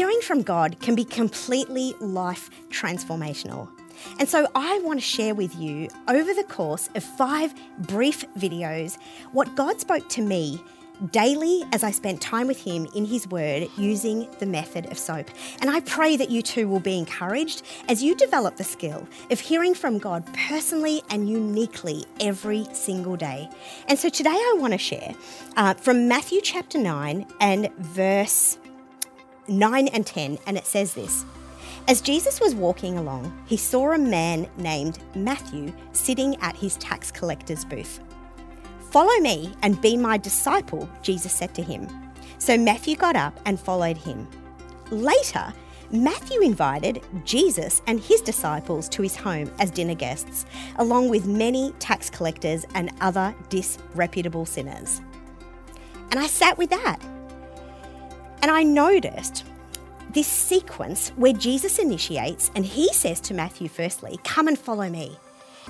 hearing from God can be completely life transformational. And so I want to share with you over the course of five brief videos what God spoke to me daily as I spent time with Him in His Word using the method of SOAP. And I pray that you too will be encouraged as you develop the skill of hearing from God personally and uniquely every single day. And so today I want to share uh, from Matthew chapter 9 and verse 9 and 10, and it says this. As Jesus was walking along, he saw a man named Matthew sitting at his tax collector's booth. Follow me and be my disciple, Jesus said to him. So Matthew got up and followed him. Later, Matthew invited Jesus and his disciples to his home as dinner guests, along with many tax collectors and other disreputable sinners. And I sat with that. And I noticed this sequence where Jesus initiates and he says to Matthew, firstly, Come and follow me.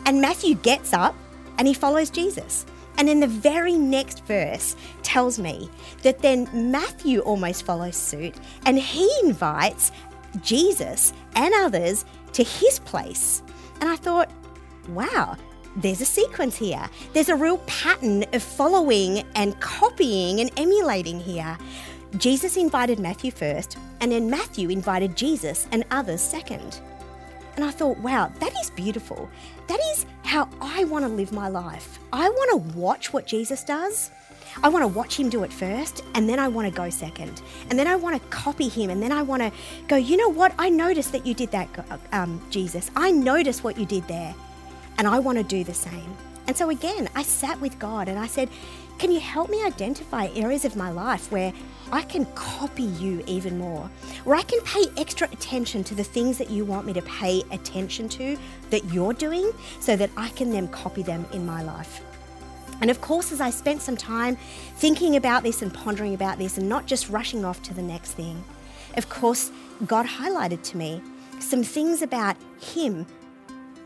And Matthew gets up and he follows Jesus. And in the very next verse tells me that then Matthew almost follows suit and he invites Jesus and others to his place. And I thought, wow, there's a sequence here. There's a real pattern of following and copying and emulating here. Jesus invited Matthew first, and then Matthew invited Jesus and others second. And I thought, wow, that is beautiful. That is how I want to live my life. I want to watch what Jesus does. I want to watch him do it first, and then I want to go second. And then I want to copy him, and then I want to go, you know what? I noticed that you did that, um, Jesus. I noticed what you did there, and I want to do the same. And so again, I sat with God and I said, can you help me identify areas of my life where I can copy you even more, where I can pay extra attention to the things that you want me to pay attention to that you're doing so that I can then copy them in my life? And of course, as I spent some time thinking about this and pondering about this and not just rushing off to the next thing, of course, God highlighted to me some things about Him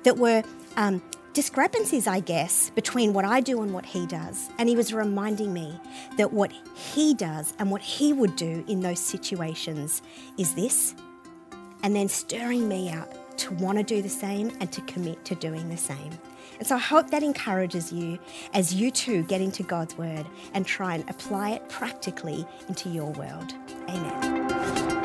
that were um, discrepancies, I guess, between what I do and what he does. And he was reminding me that what he does and what he would do in those situations is this, and then stirring me up to want to do the same and to commit to doing the same. And so I hope that encourages you as you too get into God's word and try and apply it practically into your world. Amen.